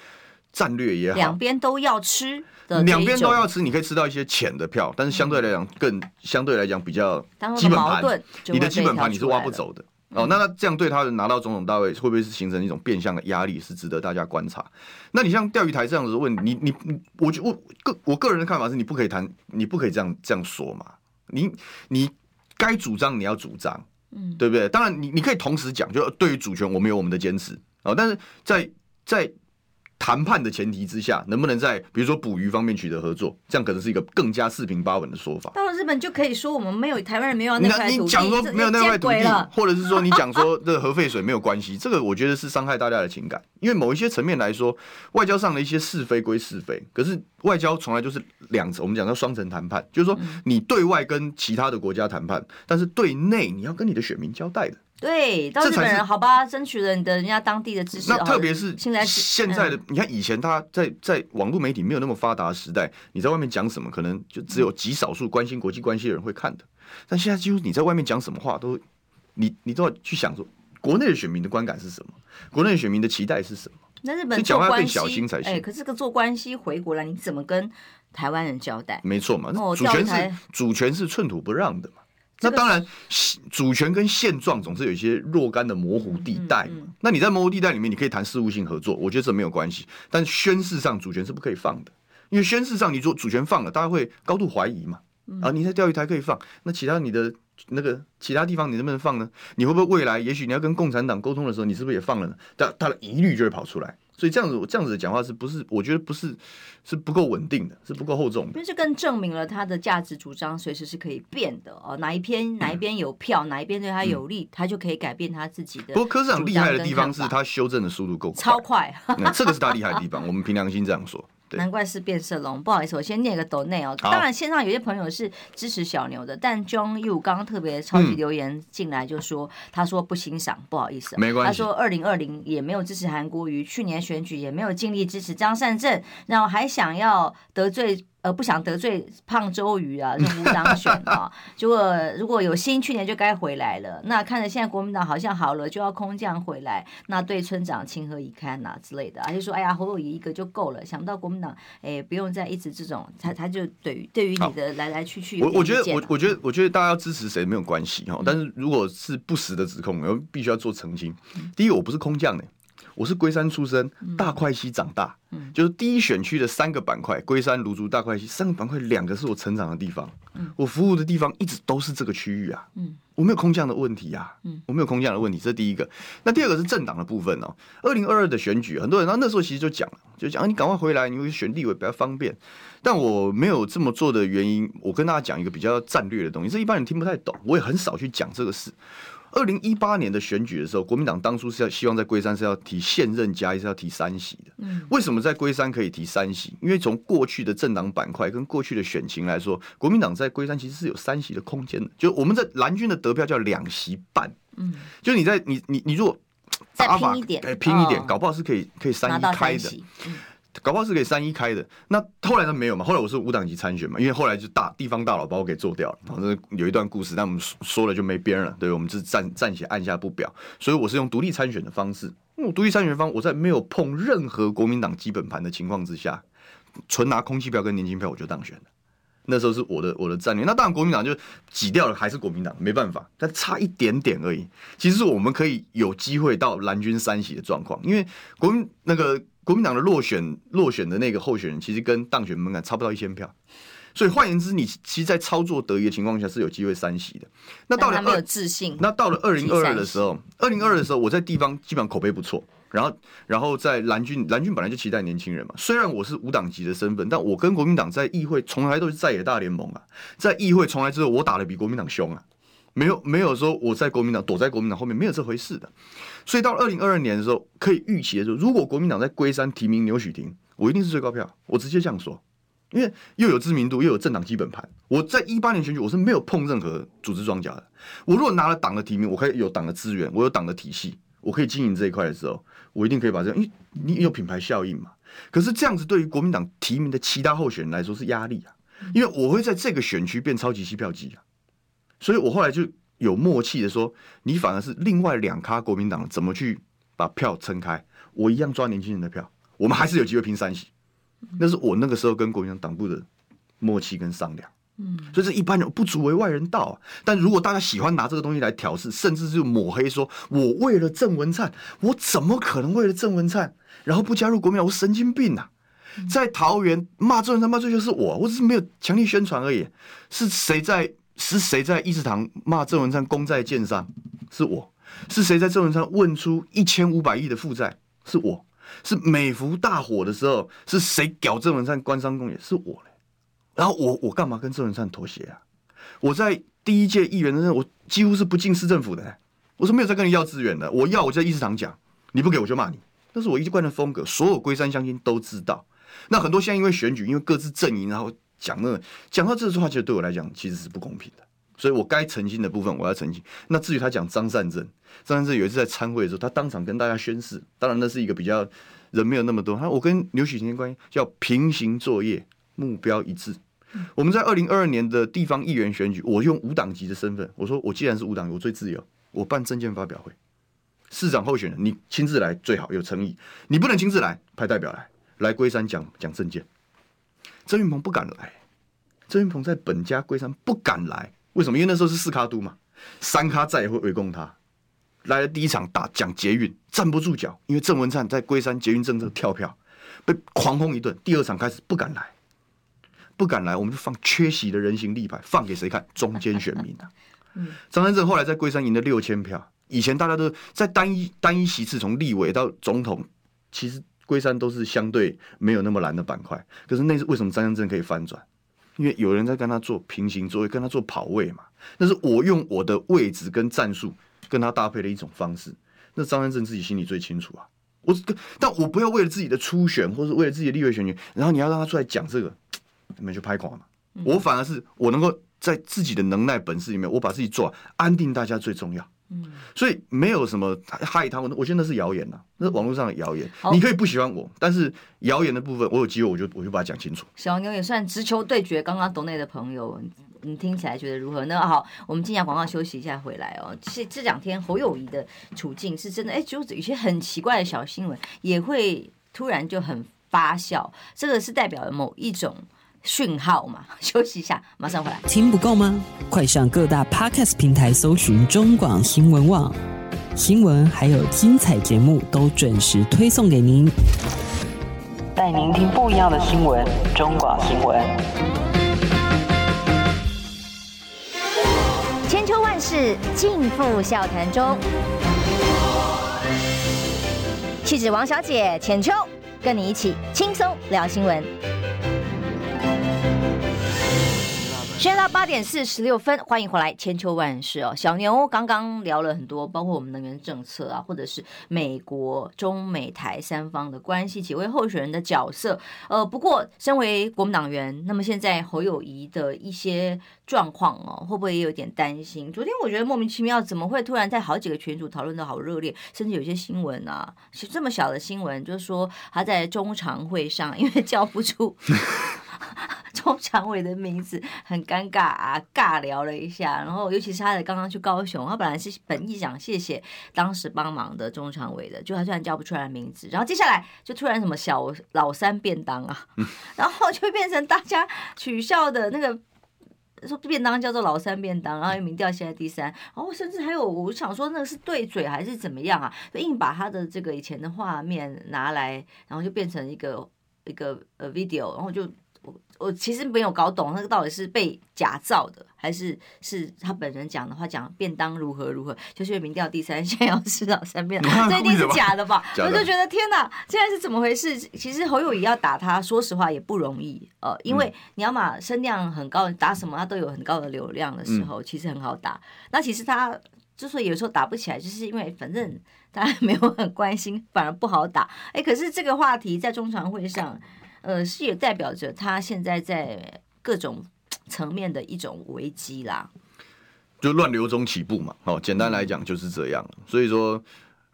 战略也好，两边都要吃。两边都要吃，你可以吃到一些浅的票，但是相对来讲更相对来讲比较基本盘，你的基本盘你是挖不走的哦。那那这样对他拿到总统大位会不会是形成一种变相的压力，是值得大家观察。那你像钓鱼台这样子问你，你你我我个我个人的看法是，你不可以谈，你不可以这样这样说嘛。你你该主张你要主张，嗯，对不对？当然你你可以同时讲，就对于主权我们有我们的坚持啊，但是在在。谈判的前提之下，能不能在比如说捕鱼方面取得合作，这样可能是一个更加四平八稳的说法。到了日本就可以说我们没有台湾人没有那块土地，你讲说没有那块土地，或者是说你讲说这核废水没有关系，这个我觉得是伤害大家的情感。因为某一些层面来说，外交上的一些是非归是非，可是外交从来就是两层，我们讲到双层谈判，就是说你对外跟其他的国家谈判，但是对内你要跟你的选民交代的。对，到日本人好吧，争取了你的人家当地的支持。那特别是现在现在的，你看以前他在在网络媒体没有那么发达的时代，你在外面讲什么，可能就只有极少数关心国际关系的人会看的。但现在几乎你在外面讲什么话，都你你都要去想说，国内的选民的观感是什么，国内选民的期待是什么？那日本做关系，哎，可是这个做关系回国来，你怎么跟台湾人交代？没错嘛，主权是主权是寸土不让的嘛。那当然，主权跟现状总是有一些若干的模糊地带嘛。那你在模糊地带里面，你可以谈事务性合作，我觉得这没有关系。但宣誓上主权是不可以放的，因为宣誓上你说主权放了，大家会高度怀疑嘛。啊，你在钓鱼台可以放，那其他你的那个其他地方你能不能放呢？你会不会未来也许你要跟共产党沟通的时候，你是不是也放了呢？但他的疑虑就会跑出来。所以这样子，这样子的讲话是不是？我觉得不是，是不够稳定的，是不够厚重的。因为这更证明了他的价值主张随时是可以变的哦。哪一篇哪一边有票，嗯、哪一边对他有利，嗯、他就可以改变他自己的。不过柯市长厉害的地方是他修正的速度够快，超快。那 [laughs] 这个是他厉害的地方，我们凭良心这样说。难怪是变色龙，不好意思，我先念个抖内哦。当然线上有些朋友是支持小牛的，但 John Yu 刚刚特别超级留言进来就说，他说不欣赏，不好意思，没关系。他说二零二零也没有支持韩国瑜，去年选举也没有尽力支持张善政，然后还想要得罪。呃，不想得罪胖周瑜啊，就不当选啊。[laughs] 结果如果有心，去年就该回来了。那看着现在国民党好像好了，就要空降回来，那对村长情何以堪呐、啊、之类的。而且说，哎呀，侯友宜一个就够了，想不到国民党，哎，不用再一直这种，他他就对于对于你的来来去去，我我觉得我我觉得我觉得大家要支持谁没有关系哈，但是如果是不实的指控，我们必须要做澄清。第一个，我不是空降的。我是龟山出生，大块溪长大，嗯、就是第一选区的三个板块：龟山、芦竹、大块溪三个板块，两个是我成长的地方。嗯、我服务的地方一直都是这个区域啊。嗯、我没有空降的问题啊。嗯、我没有空降的问题，这是第一个。那第二个是政党的部分哦。二零二二的选举，很多人那那时候其实就讲了，就讲、啊、你赶快回来，你会选立委比较方便。但我没有这么做的原因，我跟大家讲一个比较战略的东西，这一般人听不太懂，我也很少去讲这个事。二零一八年的选举的时候，国民党当初是要希望在龟山是要提现任加一，是要提三席的。嗯，为什么在龟山可以提三席？因为从过去的政党板块跟过去的选情来说，国民党在龟山其实是有三席的空间的。就我们在蓝军的得票叫两席半。嗯，就你在你你你如果再拼一点，哎，拼一点，搞不好是可以可以三一开的。搞不好是给三一开的。那后来呢没有嘛？后来我是无党籍参选嘛，因为后来就大地方大佬把我给做掉了。反正有一段故事，但我们说了就没边了。对，我们是暂暂且按下不表。所以我是用独立参选的方式。我独立参选方，我在没有碰任何国民党基本盘的情况之下，纯拿空气票跟年轻票我就当选了。那时候是我的我的战略，那当然国民党就挤掉了，还是国民党没办法，但差一点点而已。其实我们可以有机会到蓝军三席的状况，因为国民那个国民党的落选落选的那个候选人，其实跟当选门槛差不到一千票，所以换言之，你其实，在操作得宜的情况下是有机会三席的。那到了没有自信，那到了二零二二的时候，二零二二的时候，我在地方基本上口碑不错。然后，然后在蓝军，蓝军本来就期待年轻人嘛。虽然我是无党籍的身份，但我跟国民党在议会从来都是在野大联盟啊。在议会从来之后，我打的比国民党凶啊，没有没有说我在国民党躲在国民党后面，没有这回事的。所以到二零二二年的时候，可以预期的时候，如果国民党在龟山提名牛煦庭，我一定是最高票。我直接这样说，因为又有知名度，又有政党基本盘。我在一八年选举，我是没有碰任何组织装甲的。我如果拿了党的提名，我可以有党的资源，我有党的体系，我可以经营这一块的时候。我一定可以把这样，因为你有品牌效应嘛。可是这样子对于国民党提名的其他候选人来说是压力啊，因为我会在这个选区变超级吸票机啊。所以我后来就有默契的说，你反而是另外两咖国民党怎么去把票撑开，我一样抓年轻人的票，我们还是有机会拼三席。那是我那个时候跟国民党党部的默契跟商量。嗯，所以这一般人不足为外人道啊。但如果大家喜欢拿这个东西来挑事，甚至是抹黑说，说我为了郑文灿，我怎么可能为了郑文灿，然后不加入国民党？我神经病啊！在桃园骂郑文灿骂最就是我，我只是没有强力宣传而已。是谁在？是谁在议事堂骂郑文灿功在建商？是我。是谁在郑文灿问出一千五百亿的负债？是我。是美孚大火的时候，是谁屌郑文灿官商共也？是我嘞。然后我我干嘛跟郑文灿妥协啊？我在第一届议员的时候，我几乎是不进市政府的、我说没有在跟你要资源的，我要我就在议事堂讲，你不给我就骂你。那是我一贯的风格，所有龟山乡亲都知道。那很多现在因为选举，因为各自阵营，然后讲那讲到这句话，其实对我来讲其实是不公平的。所以我该澄清的部分我要澄清。那至于他讲张善政，张善政有一次在参会的时候，他当场跟大家宣誓，当然那是一个比较人没有那么多。他说我跟牛煦庭的关系叫平行作业，目标一致。我们在二零二二年的地方议员选举，我用无党籍的身份，我说我既然是无党，我最自由，我办政见发表会，市长候选人你亲自来最好有诚意，你不能亲自来，派代表来来龟山讲讲政见。郑运鹏不敢来，郑运鹏在本家龟山不敢来，为什么？因为那时候是四咖都嘛，三咖再也会围攻他。来了第一场打讲捷运，站不住脚，因为郑文灿在龟山捷运政策跳票，被狂轰一顿。第二场开始不敢来。不敢来，我们就放缺席的人形立牌，放给谁看？中间选民啊。[laughs] 张三正后来在龟山赢了六千票。以前大家都在单一单一席次，从立委到总统，其实龟山都是相对没有那么蓝的板块。可是那是为什么张善政可以翻转？因为有人在跟他做平行作业，跟他做跑位嘛。那是我用我的位置跟战术跟他搭配的一种方式。那张善政自己心里最清楚啊。我但我不要为了自己的初选，或是为了自己的立委选举，然后你要让他出来讲这个。[tsk] 你们就拍垮嘛！我反而是我能够在自己的能耐本事里面，我把自己做安定，大家最重要。嗯，所以没有什么害他们，我觉得那是谣言呐，那是网络上的谣言。你可以不喜欢我，但是谣言的部分，我有机会我就我就把它讲清楚。小牛也算直球对决，刚刚斗内的朋友，你听起来觉得如何呢？好，我们进下广告休息一下，回来哦。其实这两天侯友谊的处境是真的，哎，就有些很奇怪的小新闻也会突然就很发酵，这个是代表了某一种。讯号嘛，[laughs] 休息一下，马上回来。听不够吗？快上各大 Podcast 平台搜寻中广新闻网，新闻还有精彩节目都准时推送给您，带您听不一样的新闻。中广新闻，千秋万世尽付笑谈中。气质王小姐浅秋，跟你一起轻松聊新闻。现在八点四十六分，欢迎回来，千秋万世哦。小牛刚刚聊了很多，包括我们能源政策啊，或者是美国、中美台三方的关系，几位候选人的角色。呃，不过身为国民党员，那么现在侯友谊的一些状况哦，会不会也有点担心？昨天我觉得莫名其妙，怎么会突然在好几个群组讨论得好热烈，甚至有些新闻啊，这么小的新闻，就是说他在中常会上，因为叫不出。[laughs] 中常委的名字很尴尬啊，尬聊了一下，然后尤其是他的刚刚去高雄，他本来是本意想谢谢当时帮忙的中常委的，就他突然叫不出来名字，然后接下来就突然什么小老三便当啊，[laughs] 然后就变成大家取笑的那个说便当叫做老三便当，然后又名调现在第三，然后甚至还有我想说那个是对嘴还是怎么样啊，就硬把他的这个以前的画面拿来，然后就变成一个一个呃 video，然后就。我其实没有搞懂那个到底是被假造的，还是是他本人讲的话讲便当如何如何，就是民调第三，现 [laughs] 在要吃到三遍，这一定是假的吧？[laughs] 的我就觉得天哪，现在是怎么回事？其实侯友谊要打他，说实话也不容易，呃，因为你要嘛声量很高，打什么他都有很高的流量的时候，其实很好打。那其实他之所以有时候打不起来，就是因为反正大家 [laughs] 没有很关心，反而不好打。哎，可是这个话题在中常会上。呃，是也代表着他现在在各种层面的一种危机啦，就乱流中起步嘛。哦，简单来讲就是这样。所以说，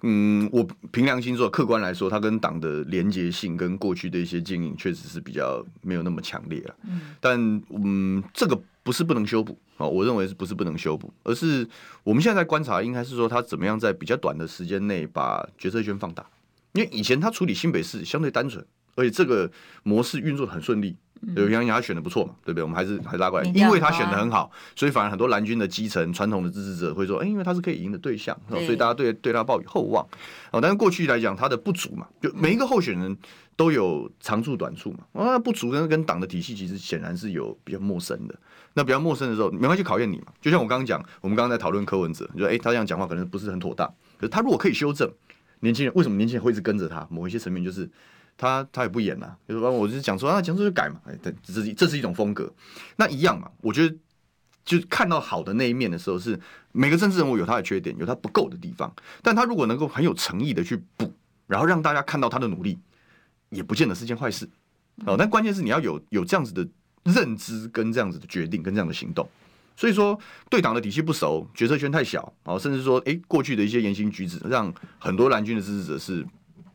嗯，我凭良心说，客观来说，他跟党的连结性跟过去的一些经营，确实是比较没有那么强烈了。嗯，但嗯，这个不是不能修补哦，我认为是不是不能修补，而是我们现在在观察，应该是说他怎么样在比较短的时间内把决策权放大，因为以前他处理新北市相对单纯。而且这个模式运作得很顺利，对，杨洋他选的不错嘛，对不对？我们还是还是拉过来，因为他选的很好，所以反而很多蓝军的基层传统的支持者会说，哎，因为他是可以赢的对象，所以大家对对他抱以厚望。哦，但是过去来讲，他的不足嘛，就每一个候选人都有长处短处嘛。啊，不足跟跟党的体系其实显然是有比较陌生的。那比较陌生的时候，没关系，考验你嘛。就像我刚刚讲，我们刚刚在讨论柯文哲，就说，哎，他这样讲话可能不是很妥当，可是他如果可以修正，年轻人为什么年轻人会一直跟着他？某一些层面就是。他他也不演呐，就是说，我就讲说啊，讲说就改嘛，哎，对，这是这是一种风格，那一样嘛。我觉得，就看到好的那一面的时候，是每个政治人物有他的缺点，有他不够的地方，但他如果能够很有诚意的去补，然后让大家看到他的努力，也不见得是件坏事。哦，但关键是你要有有这样子的认知，跟这样子的决定，跟这样的行动。所以说，对党的体系不熟，决策圈太小，哦，甚至说，哎，过去的一些言行举止，让很多蓝军的支持者是。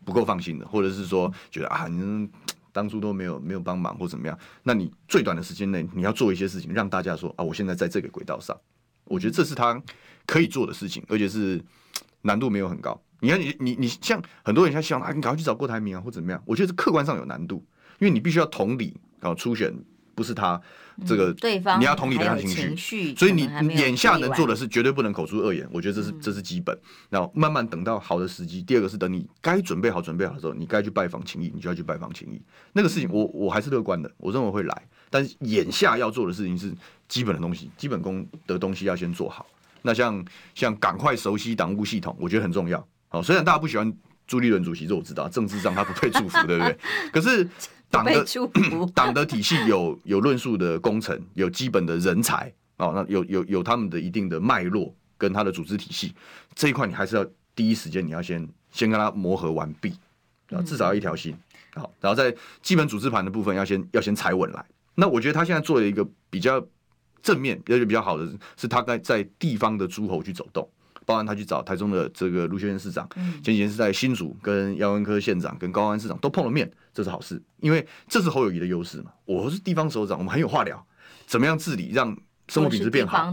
不够放心的，或者是说觉得啊，你当初都没有没有帮忙或怎么样，那你最短的时间内你要做一些事情，让大家说啊，我现在在这个轨道上，我觉得这是他可以做的事情，而且是难度没有很高。你看你你你像很多人像希望啊，你赶快去找郭台铭啊或怎么样，我觉得是客观上有难度，因为你必须要同理然后初选。不是他这个，对方你要同理他的情绪，所以你眼下能做的是绝对不能口出恶言，我觉得这是这是基本。然后慢慢等到好的时机，第二个是等你该准备好准备好的时候，你该去拜访情谊，你就要去拜访情谊。那个事情我我还是乐观的，我认为会来。但是眼下要做的事情是基本的东西，基本功的东西要先做好。那像像赶快熟悉党务系统，我觉得很重要。好，虽然大家不喜欢朱立伦主席，这我知道，政治上他不配祝福，对不对？[laughs] 可是。党的 [clears throat] 党的体系有有论述的工程，有基本的人才哦，那有有有他们的一定的脉络跟他的组织体系这一块，你还是要第一时间你要先先跟他磨合完毕，啊，至少要一条心好，然后在基本组织盘的部分要先要先踩稳来。那我觉得他现在做了一个比较正面，而且比较好的是，他在在地方的诸侯去走动。包含他去找台中的这个卢秀燕市长，前几天是在新竹跟姚文科县长跟高安市长都碰了面，这是好事，因为这是侯友谊的优势嘛。我是地方首长，我们很有话聊，怎么样治理让生活品质变好？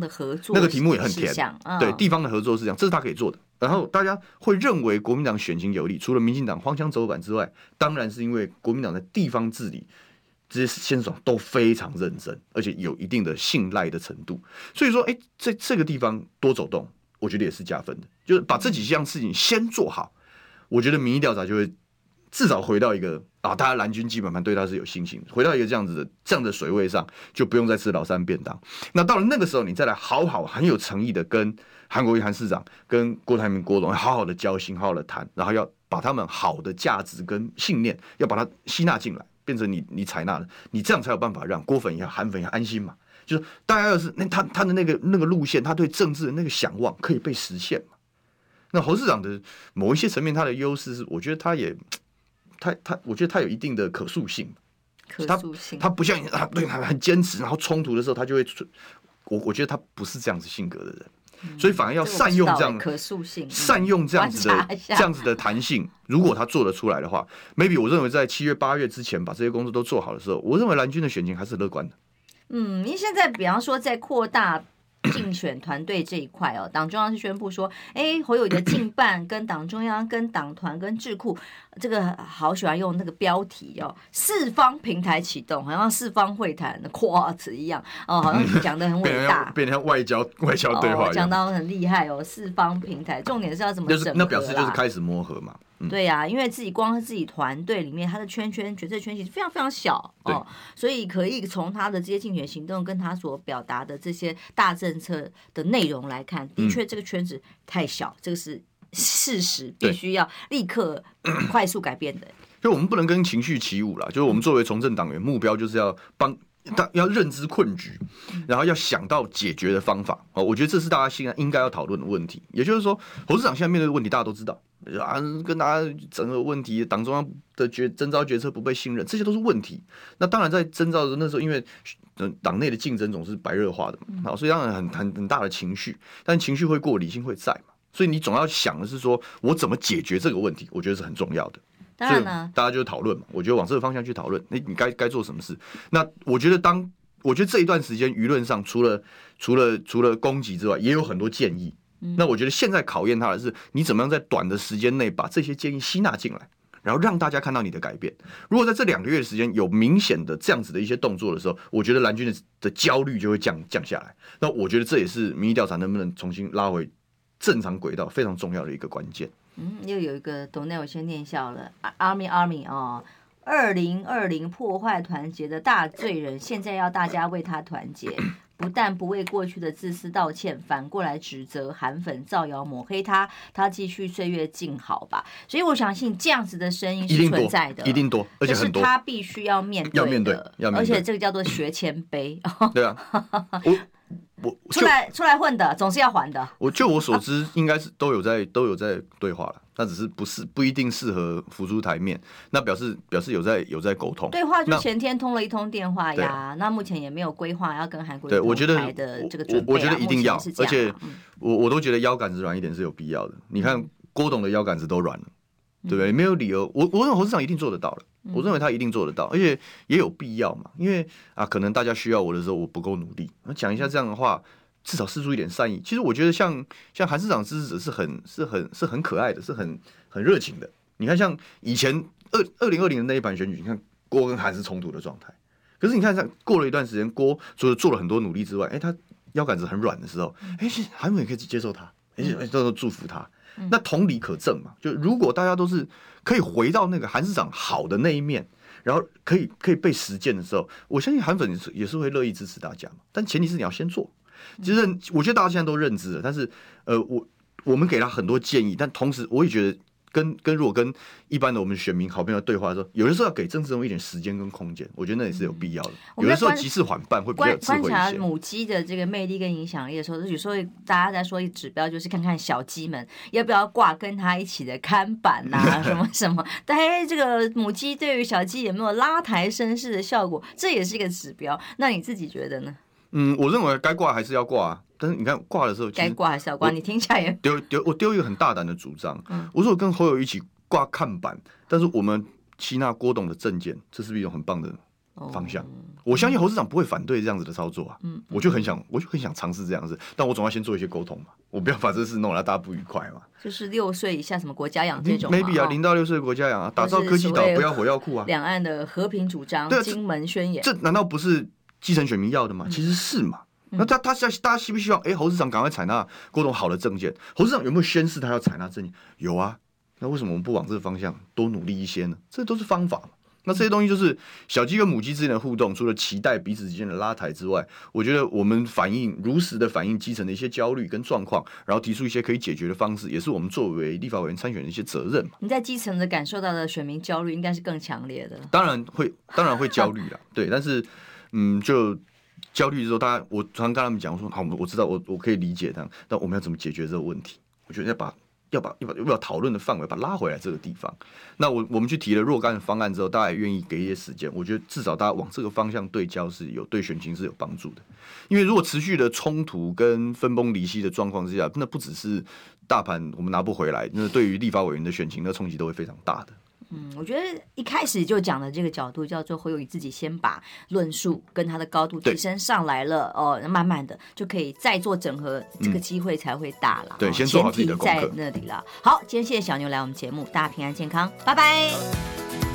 那个题目也很甜，对地方的合作是这样，这是他可以做的。然后大家会认为国民党选情有利，除了民进党荒腔走板之外，当然是因为国民党的地方治理这些先生都非常认真，而且有一定的信赖的程度。所以说，哎，在这个地方多走动。我觉得也是加分的，就是把这几项事情先做好，我觉得民意调查就会至少回到一个啊，大家蓝军基本盘对他是有信心，回到一个这样子的这样的水位上，就不用再吃老三便当。那到了那个时候，你再来好好很有诚意的跟韩国瑜韩市长、跟郭台铭郭董好好的交心，好好的谈，然后要把他们好的价值跟信念要把它吸纳进来，变成你你采纳的，你这样才有办法让郭粉也好、韩粉也安心嘛。就是大家要是那他他的那个那个路线，他对政治的那个想望可以被实现嘛？那侯市长的某一些层面，他的优势是，我觉得他也他他，我觉得他有一定的可塑性。可塑性，他不像啊对他很坚持，然后冲突的时候他就会，我我觉得他不是这样子性格的人。所以反而要善用这样可塑性，善用这样子的这样子的弹性。如果他做得出来的话，maybe 我认为在七月八月之前把这些工作都做好的时候，我认为蓝军的选情还是乐观的。嗯，因为现在比方说在扩大。竞选团队这一块哦，党中央是宣布说，哎，侯友谊的竞办跟党中央、跟党团、跟智库，这个好喜欢用那个标题哦，四方平台启动，好像四方会谈的 Quad 一样哦，好像 [laughs] 讲的很伟大，变成外交外交对话，讲到很厉害哦，四方平台，重点是要怎么就是那表示就是开始磨合嘛。对呀、啊，因为自己光是自己团队里面，他的圈圈决策圈其实非常非常小哦，所以可以从他的这些竞选行动跟他所表达的这些大政策的内容来看，的确这个圈子太小，嗯、这个是事实，必须要立刻快速改变的。就我们不能跟情绪起舞了，就是我们作为从政党员，目标就是要帮。他要认知困局，然后要想到解决的方法。哦，我觉得这是大家现在应该要讨论的问题。也就是说，侯市长现在面对的问题，大家都知道啊，跟大家整个问题，党中央的决征召决策不被信任，这些都是问题。那当然，在征召的那时候，因为党内的竞争总是白热化的嘛，好，所以当然很很很大的情绪，但情绪会过，理性会在嘛。所以你总要想的是说，我怎么解决这个问题？我觉得是很重要的。当然了，大家就讨论嘛。我觉得往这个方向去讨论，那你该该做什么事？那我觉得当我觉得这一段时间舆论上除了除了除了攻击之外，也有很多建议。那我觉得现在考验他的是，你怎么样在短的时间内把这些建议吸纳进来，然后让大家看到你的改变。如果在这两个月的时间有明显的这样子的一些动作的时候，我觉得蓝军的的焦虑就会降降下来。那我觉得这也是民意调查能不能重新拉回正常轨道非常重要的一个关键。嗯，又有一个斗内我先念笑了，Army Army 哦，二零二零破坏团结的大罪人，现在要大家为他团结，[coughs] 不但不为过去的自私道歉，反过来指责韩粉造谣抹黑他，他继续岁月静好吧。所以我相信这样子的声音是存在的，一定多，而且很多，是他必须要面对的，要面对，要面对，而且这个叫做学谦卑。[laughs] 对啊。我出来出来混的总是要还的。我就我所知，应该是都有在都有在对话了，那只是不是不一定适合浮出台面。那表示表示有在有在沟通。对话就前天通了一通电话呀。那目前也没有规划要跟韩国对我觉得的这个我我觉得一定要，而且我我都觉得腰杆子软一点是有必要的。你看郭董的腰杆子都软了，对不对？没有理由，我我认为侯市长一定做得到了。我认为他一定做得到，而且也有必要嘛。因为啊，可能大家需要我的时候，我不够努力。那讲一下这样的话，至少释出一点善意。其实我觉得像像韩市长支持者是很是很是很可爱的，是很很热情的。你看，像以前二二零二零的那一盘选举，你看郭跟韩是冲突的状态。可是你看，像过了一段时间，郭除了做了很多努力之外，哎，他腰杆子很软的时候，哎，韩粉也可以接受他，而且都祝福他。那同理可证嘛，就如果大家都是可以回到那个韩市长好的那一面，然后可以可以被实践的时候，我相信韩粉也是会乐意支持大家嘛。但前提是你要先做。其实我觉得大家现在都认知了，但是呃，我我们给他很多建议，但同时我也觉得。跟跟如果跟一般的我们选民好朋友对话的时候，有的时候要给政治人物一点时间跟空间，我觉得那也是有必要的。有的时候急事缓办会比较智慧一些。观察母鸡的这个魅力跟影响力的时候，有时候大家在说一指标，就是看看小鸡们要不要挂跟他一起的看板呐、啊，[laughs] 什么什么。但哎，这个母鸡对于小鸡有没有拉抬声势的效果，这也是一个指标。那你自己觉得呢？嗯，我认为该挂还是要挂啊。但是你看挂的时候，该挂还是要挂。你听起来也丢丢，我丢一个很大胆的主张。嗯，我说我跟侯友一起挂看板，但是我们吸纳郭董的证件，这是不是一种很棒的方向？哦、我相信侯市长不会反对这样子的操作啊。嗯，我就很想，我就很想尝试这样子，但我总要先做一些沟通嘛。我不要把这事弄来大家不愉快嘛。就是六岁以下什么国家养这种，maybe 啊，零到六岁国家养啊，打造科技岛，不要火药库啊。两岸的和平主张，金门宣言，这难道不是基层选民要的嘛？其实是嘛。那他他希大家希不希望？哎、欸，侯市长赶快采纳郭董好的政见。侯市长有没有宣示他要采纳政见？有啊。那为什么我们不往这个方向多努力一些呢？这都是方法。那这些东西就是小鸡跟母鸡之间的互动，除了期待彼此之间的拉抬之外，我觉得我们反映如实的反映基层的一些焦虑跟状况，然后提出一些可以解决的方式，也是我们作为立法委员参选的一些责任嘛。你在基层的感受到的选民焦虑，应该是更强烈的。当然会，当然会焦虑了。对，但是嗯，就。焦虑的时候，大家我常常跟他们讲，我说好，我知道，我我可以理解他，但我们要怎么解决这个问题？我觉得要把。要把要把要讨论的范围把拉回来这个地方，那我我们去提了若干的方案之后，大家也愿意给一些时间。我觉得至少大家往这个方向对焦是有对选情是有帮助的。因为如果持续的冲突跟分崩离析的状况之下，那不只是大盘我们拿不回来，那对于立法委员的选情的冲击都会非常大的。嗯，我觉得一开始就讲的这个角度叫做侯友谊自己先把论述跟他的高度提升上来了哦，慢慢的就可以再做整合，这个机会才会大了。对，先做好自己的功课。在那里了。好，今天谢谢小牛来我们节目，大家平安健康，拜拜。